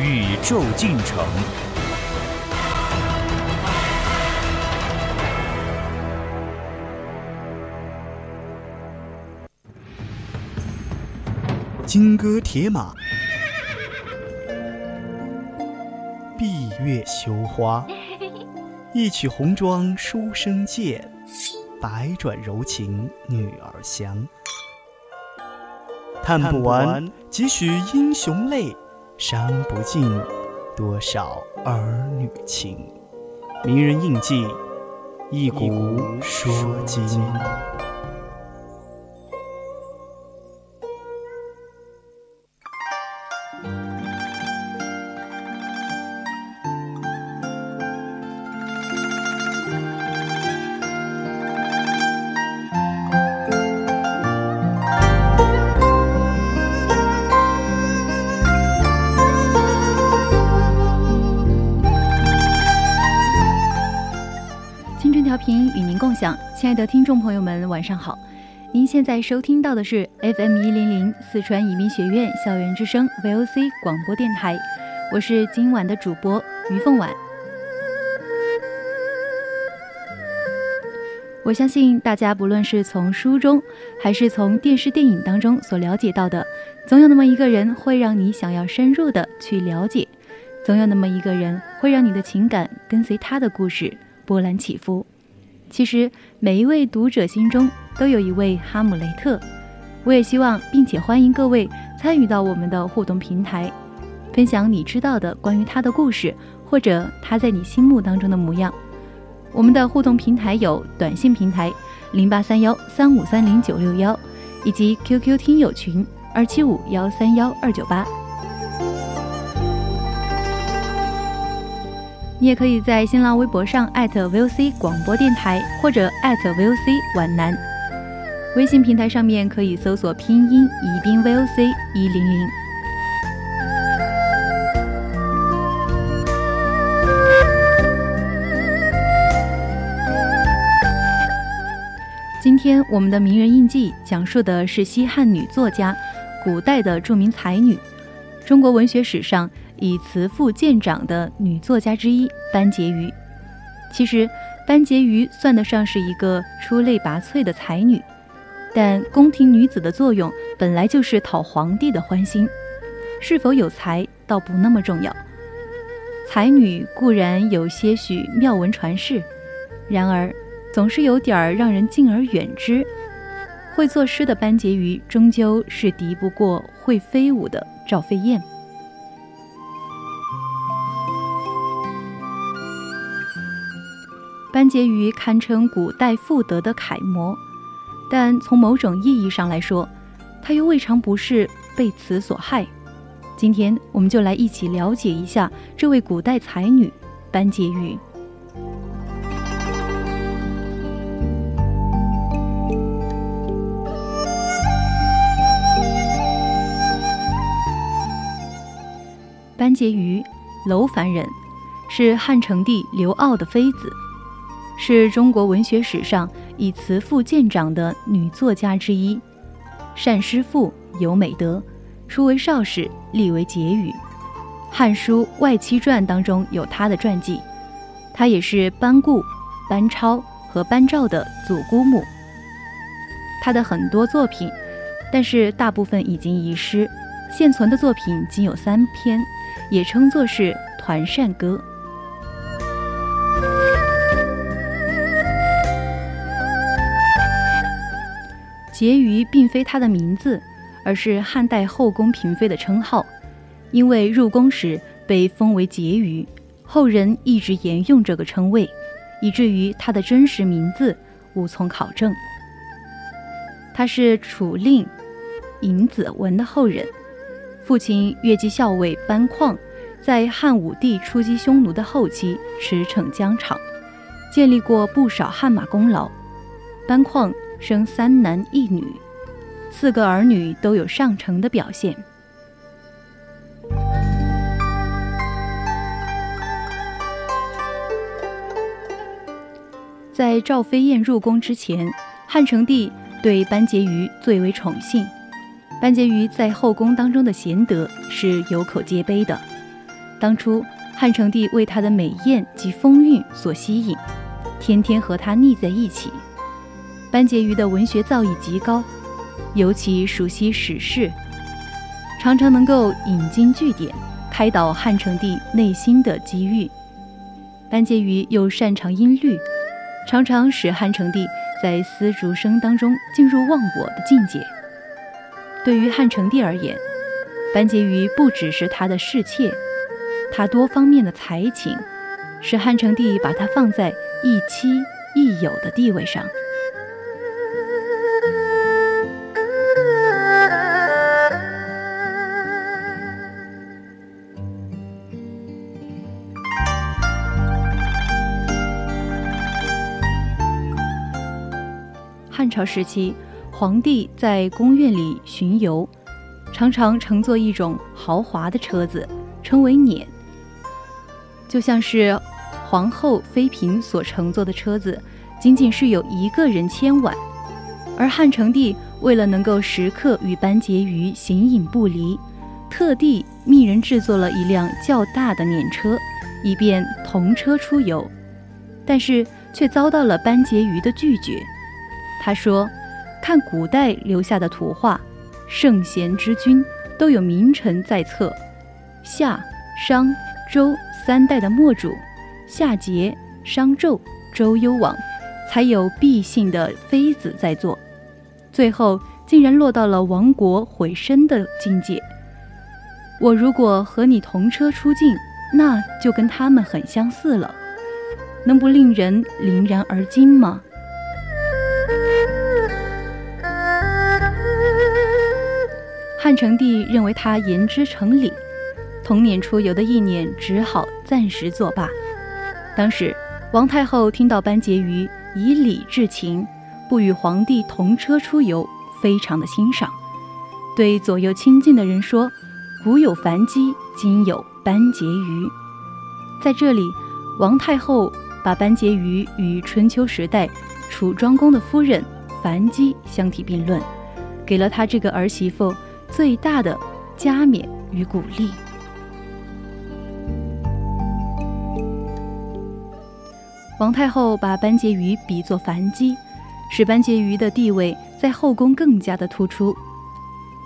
宇宙进程。金戈铁马，闭月羞花。一曲红妆书生剑，百转柔情女儿香。叹不完几许英雄泪，伤不尽多少儿女情。名人印记，一古说今。亲爱的听众朋友们，晚上好！您现在收听到的是 FM 一零零四川移民学院校园之声 VOC 广播电台，我是今晚的主播于凤婉。我相信大家不论是从书中，还是从电视电影当中所了解到的，总有那么一个人会让你想要深入的去了解，总有那么一个人会让你的情感跟随他的故事波澜起伏。其实每一位读者心中都有一位哈姆雷特，我也希望并且欢迎各位参与到我们的互动平台，分享你知道的关于他的故事，或者他在你心目当中的模样。我们的互动平台有短信平台零八三幺三五三零九六幺，以及 QQ 听友群二七五幺三幺二九八。你也可以在新浪微博上 @VOC 广播电台或者 @VOC 皖南，微信平台上面可以搜索拼音宜宾 VOC 一零零。今天我们的名人印记讲述的是西汉女作家，古代的著名才女，中国文学史上。以慈父见长的女作家之一班婕妤，其实班婕妤算得上是一个出类拔萃的才女，但宫廷女子的作用本来就是讨皇帝的欢心，是否有才倒不那么重要。才女固然有些许妙文传世，然而总是有点儿让人敬而远之。会作诗的班婕妤终究是敌不过会飞舞的赵飞燕。班婕妤堪称古代妇德的楷模，但从某种意义上来说，她又未尝不是被此所害。今天，我们就来一起了解一下这位古代才女班婕妤。班婕妤，楼烦人，是汉成帝刘骜的妃子。是中国文学史上以慈父见长的女作家之一，善诗赋，有美德。初为少史，立为婕妤，《汉书·外戚传》当中有她的传记。她也是班固、班超和班昭的祖姑母。她的很多作品，但是大部分已经遗失，现存的作品仅有三篇，也称作是《团扇歌》。婕妤并非她的名字，而是汉代后宫嫔妃的称号。因为入宫时被封为婕妤，后人一直沿用这个称谓，以至于她的真实名字无从考证。她是楚令尹子文的后人，父亲越骑校尉班旷在汉武帝出击匈奴的后期驰骋疆场，建立过不少汗马功劳。班况生三男一女，四个儿女都有上乘的表现。在赵飞燕入宫之前，汉成帝对班婕妤最为宠幸。班婕妤在后宫当中的贤德是有口皆碑的。当初汉成帝为她的美艳及风韵所吸引，天天和她腻在一起。班婕妤的文学造诣极高，尤其熟悉史事，常常能够引经据典，开导汉成帝内心的机遇。班婕妤又擅长音律。常常使汉成帝在丝竹声当中进入忘我的境界。对于汉成帝而言，班婕妤不只是他的侍妾，他多方面的才情，使汉成帝把她放在一妻一友的地位上。朝时期，皇帝在宫苑里巡游，常常乘坐一种豪华的车子，称为辇，就像是皇后妃嫔所乘坐的车子，仅仅是有一个人牵挽。而汉成帝为了能够时刻与班婕妤形影不离，特地命人制作了一辆较大的辇车，以便同车出游，但是却遭到了班婕妤的拒绝。他说：“看古代留下的图画，圣贤之君都有名臣在侧，夏、商、周三代的末主，夏桀、商纣、周幽王，才有毕姓的妃子在座，最后竟然落到了亡国毁身的境界。我如果和你同车出境，那就跟他们很相似了，能不令人凛然而惊吗？”汉成帝认为他言之成理，同年出游的一年只好暂时作罢。当时王太后听到班婕妤以礼治情，不与皇帝同车出游，非常的欣赏，对左右亲近的人说：“古有樊姬，今有班婕妤。”在这里，王太后把班婕妤与春秋时代楚庄公的夫人樊姬相提并论，给了她这个儿媳妇。最大的加冕与鼓励。王太后把班婕妤比作樊姬，使班婕妤的地位在后宫更加的突出。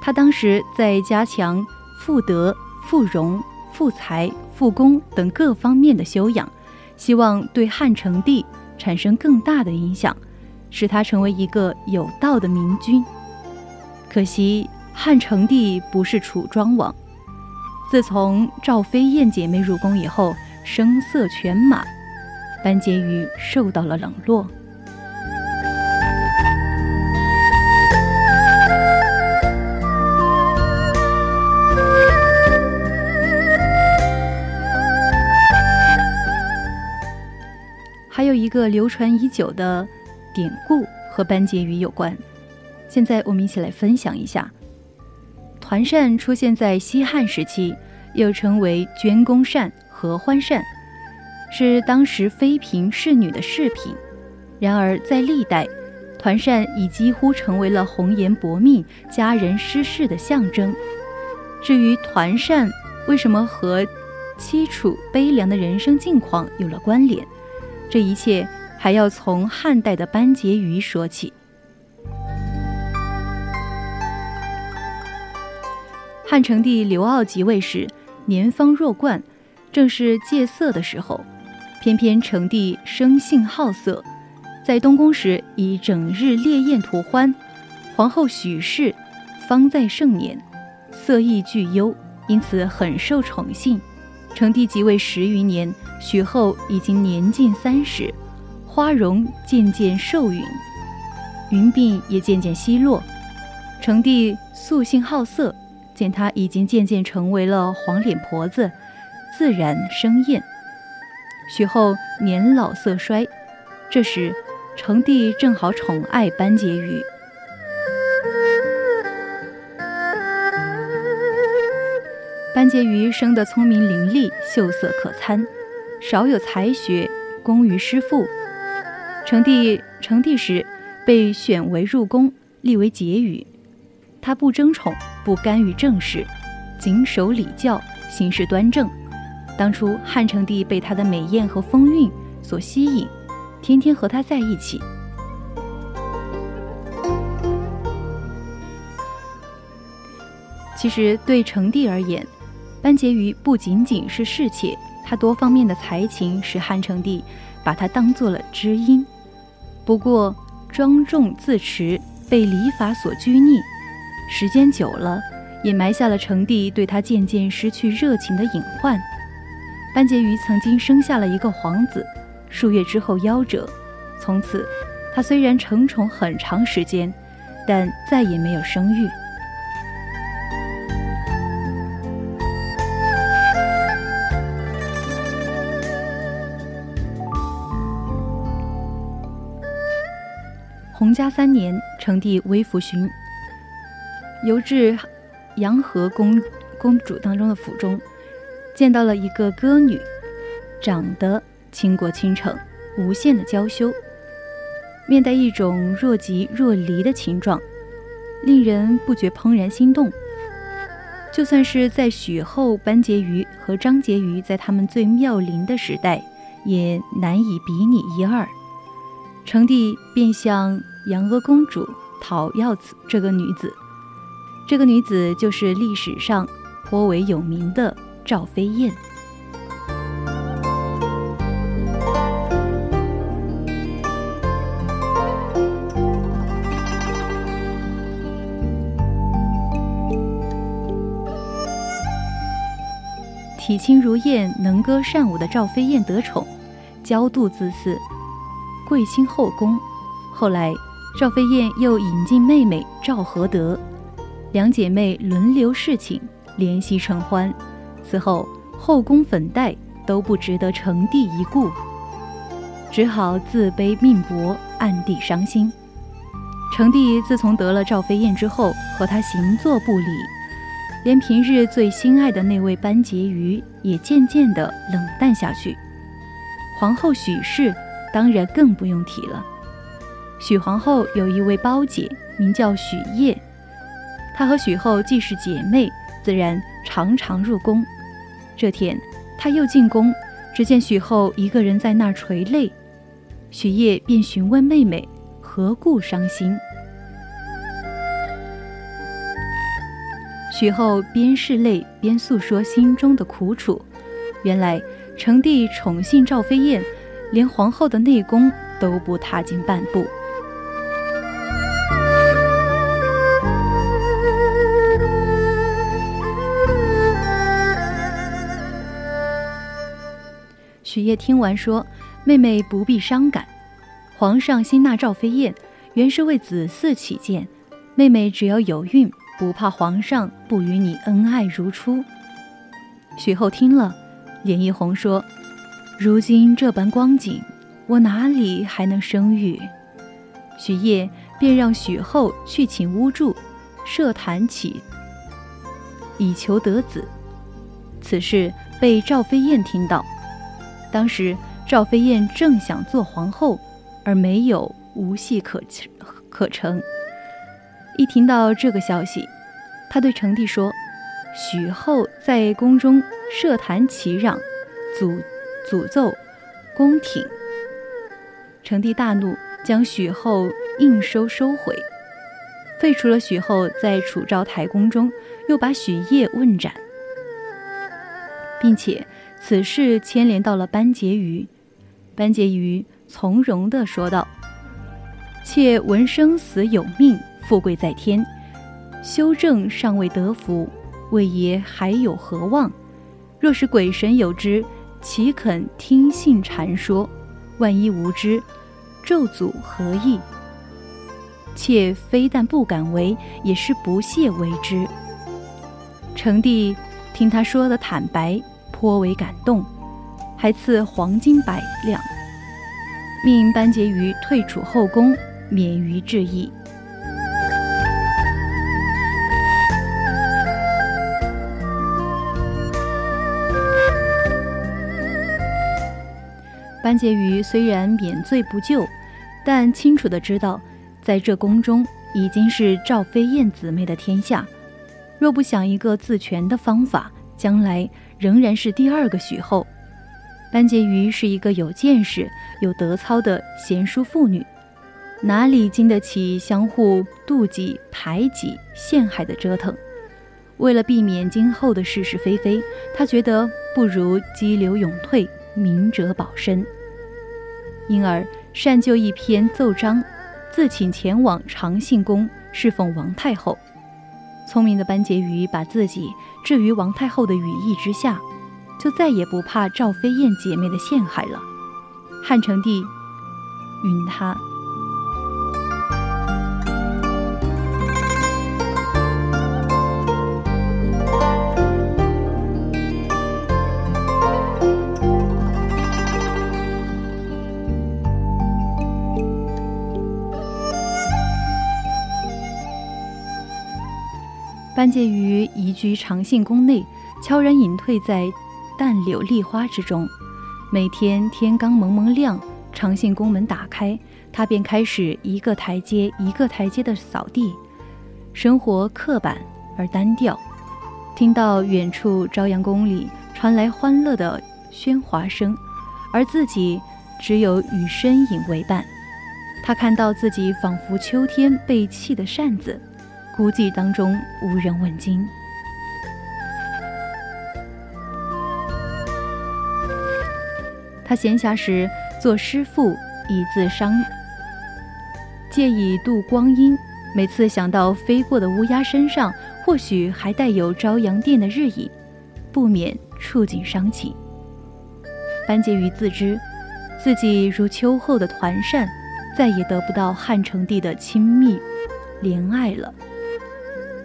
她当时在加强妇德、妇容、妇才、妇功等各方面的修养，希望对汉成帝产生更大的影响，使他成为一个有道的明君。可惜。汉成帝不是楚庄王，自从赵飞燕姐妹入宫以后，声色犬马，班婕妤受到了冷落。还有一个流传已久的典故和班婕妤有关，现在我们一起来分享一下。团扇出现在西汉时期，又称为捐宫扇、合欢扇，是当时妃嫔侍女的饰品。然而在历代，团扇已几乎成为了红颜薄命、佳人失势的象征。至于团扇为什么和凄楚悲凉的人生境况有了关联，这一切还要从汉代的班婕妤说起。汉成帝刘骜即位时，年方弱冠，正是戒色的时候。偏偏成帝生性好色，在东宫时以整日烈焰图欢。皇后许氏方在盛年，色艺俱优，因此很受宠幸。成帝即位十余年，许后已经年近三十，花容渐渐瘦陨，云鬓也渐渐稀落。成帝素性好色。见她已经渐渐成为了黄脸婆子，自然生厌。许后年老色衰，这时成帝正好宠爱班婕妤。班婕妤生得聪明伶俐，秀色可餐，少有才学，工于师父。成帝成帝时，被选为入宫，立为婕妤。他不争宠，不干预政事，谨守礼教，行事端正。当初汉成帝被她的美艳和风韵所吸引，天天和她在一起。其实对成帝而言，班婕妤不仅仅是侍妾，她多方面的才情使汉成帝把她当做了知音。不过庄重自持，被礼法所拘泥，时间久了，也埋下了成帝对她渐渐失去热情的隐患。班婕妤曾经生下了一个皇子，数月之后夭折。从此，她虽然承宠很长时间，但再也没有生育。洪嘉三年，成帝微服巡，游至阳和公公主当中的府中，见到了一个歌女，长得倾国倾城，无限的娇羞，面带一种若即若离的情状，令人不觉怦然心动。就算是在许后班婕妤和张婕妤在他们最妙龄的时代，也难以比拟一二。成帝便向。杨阿公主讨要此这个女子，这个女子就是历史上颇为有名的赵飞燕。体轻如燕、能歌善舞的赵飞燕得宠，骄妒自私，贵亲后宫。后来。赵飞燕又引进妹妹赵合德，两姐妹轮流侍寝，怜惜承欢。此后后宫粉黛都不值得成帝一顾，只好自卑命薄，暗地伤心。成帝自从得了赵飞燕之后，和她行坐不理，连平日最心爱的那位班婕妤也渐渐地冷淡下去。皇后许氏当然更不用提了。许皇后有一位胞姐，名叫许烨。她和许后既是姐妹，自然常常入宫。这天，她又进宫，只见许后一个人在那儿垂泪。许烨便询问妹妹何故伤心。许后边拭泪边诉说心中的苦楚。原来成帝宠幸赵飞燕，连皇后的内宫都不踏进半步。许烨听完说：“妹妹不必伤感，皇上新纳赵飞燕，原是为子嗣起见。妹妹只要有孕，不怕皇上不与你恩爱如初。”许后听了，脸一红，说：“如今这般光景，我哪里还能生育？”许烨便让许后去请巫祝，设坛起，以求得子。此事被赵飞燕听到。当时赵飞燕正想做皇后，而没有无戏可可成。一听到这个消息，他对成帝说：“许后在宫中设坛祈祷，诅诅咒宫廷。”成帝大怒，将许后应收收回，废除了许后在楚昭台宫中，又把许烨问斩，并且。此事牵连到了班婕妤，班婕妤从容地说道：“妾闻生死有命，富贵在天，修正尚未得福，魏爷还有何望？若是鬼神有知，岂肯听信谗说？万一无知，咒诅何益？妾非但不敢为，也是不屑为之。”成帝听他说的坦白。颇为感动，还赐黄金百两，命班婕妤退出后宫，免于治役。班婕妤虽然免罪不救，但清楚的知道，在这宫中已经是赵飞燕姊妹的天下。若不想一个自全的方法，将来仍然是第二个许后。班婕妤是一个有见识、有德操的贤淑妇女，哪里经得起相互妒忌、排挤、陷害的折腾？为了避免今后的是是非非，她觉得不如激流勇退，明哲保身，因而善就一篇奏章，自请前往长信宫侍奉王太后。聪明的班婕妤把自己置于王太后的羽翼之下，就再也不怕赵飞燕姐妹的陷害了。汉成帝允她。班婕妤移居长信宫内，悄然隐退在淡柳丽花之中。每天天刚蒙蒙亮，长信宫门打开，她便开始一个台阶一个台阶的扫地，生活刻板而单调。听到远处朝阳宫里传来欢乐的喧哗声，而自己只有与身影为伴。他看到自己仿佛秋天被弃的扇子。孤寂当中无人问津。他闲暇时做诗赋以自伤，借以度光阴。每次想到飞过的乌鸦身上或许还带有朝阳殿的日影，不免触景伤情。班婕妤自知自己如秋后的团扇，再也得不到汉成帝的亲密怜爱了。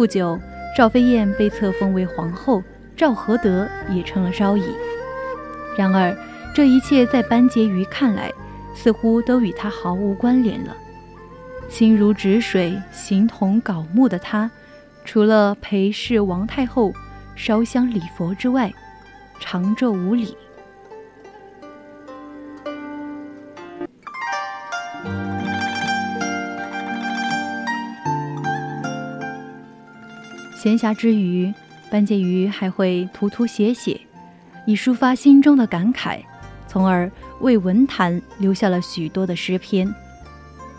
不久，赵飞燕被册封为皇后，赵合德也成了昭仪。然而，这一切在班婕妤看来，似乎都与她毫无关联了。心如止水、形同槁木的她，除了陪侍王太后烧香礼佛之外，长昼无礼。闲暇之余，班婕妤还会涂涂写写，以抒发心中的感慨，从而为文坛留下了许多的诗篇。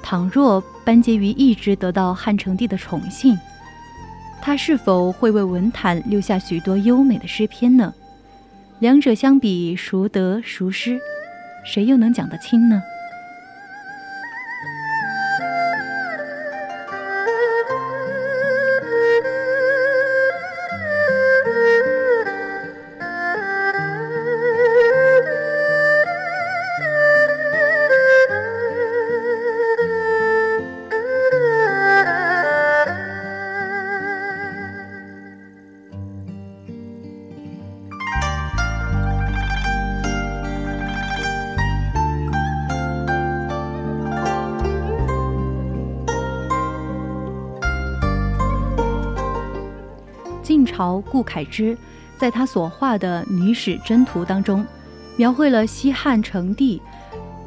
倘若班婕妤一直得到汉成帝的宠幸，她是否会为文坛留下许多优美的诗篇呢？两者相比，孰得孰失？谁又能讲得清呢？朝顾恺之在他所画的《女史箴图》当中，描绘了西汉成帝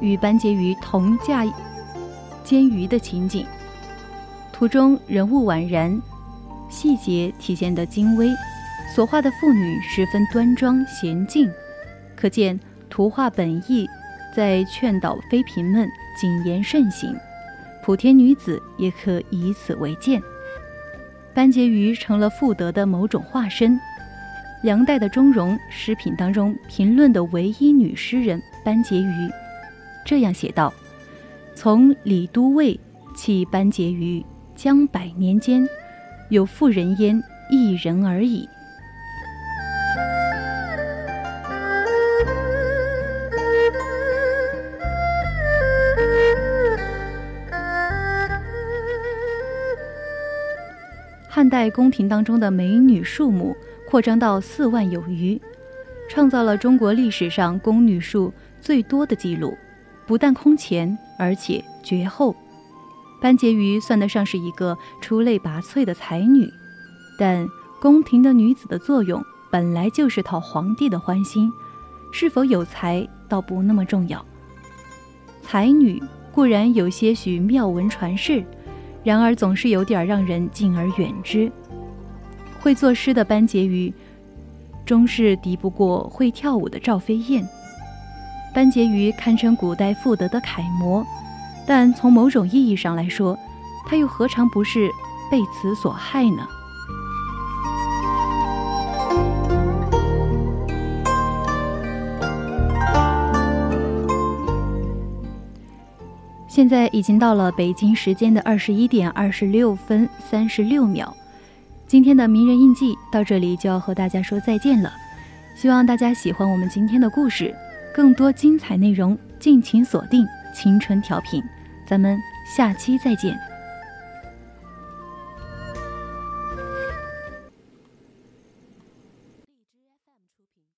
与班婕妤同驾监舆的情景。图中人物宛然，细节体现得精微，所画的妇女十分端庄娴静，可见图画本意在劝导妃嫔们谨言慎行。普天女子也可以此为鉴。班婕妤成了妇德的某种化身。梁代的钟嵘诗品当中评论的唯一女诗人班婕妤，这样写道：“从李都尉弃班婕妤，将百年间，有妇人焉一人而已。”汉代宫廷当中的美女数目扩张到四万有余，创造了中国历史上宫女数最多的记录，不但空前，而且绝后。班婕妤算得上是一个出类拔萃的才女，但宫廷的女子的作用本来就是讨皇帝的欢心，是否有才倒不那么重要。才女固然有些许妙文传世，然而总是有点让人敬而远之。会作诗的班婕妤。终是敌不过会跳舞的赵飞燕。班婕妤堪称古代妇德的楷模，但从某种意义上来说，她又何尝不是被此所害呢？现在已经到了北京时间的二十一点二十六分三十六秒。今天的名人印记到这里就要和大家说再见了，希望大家喜欢我们今天的故事，更多精彩内容敬请锁定青春调频，咱们下期再见。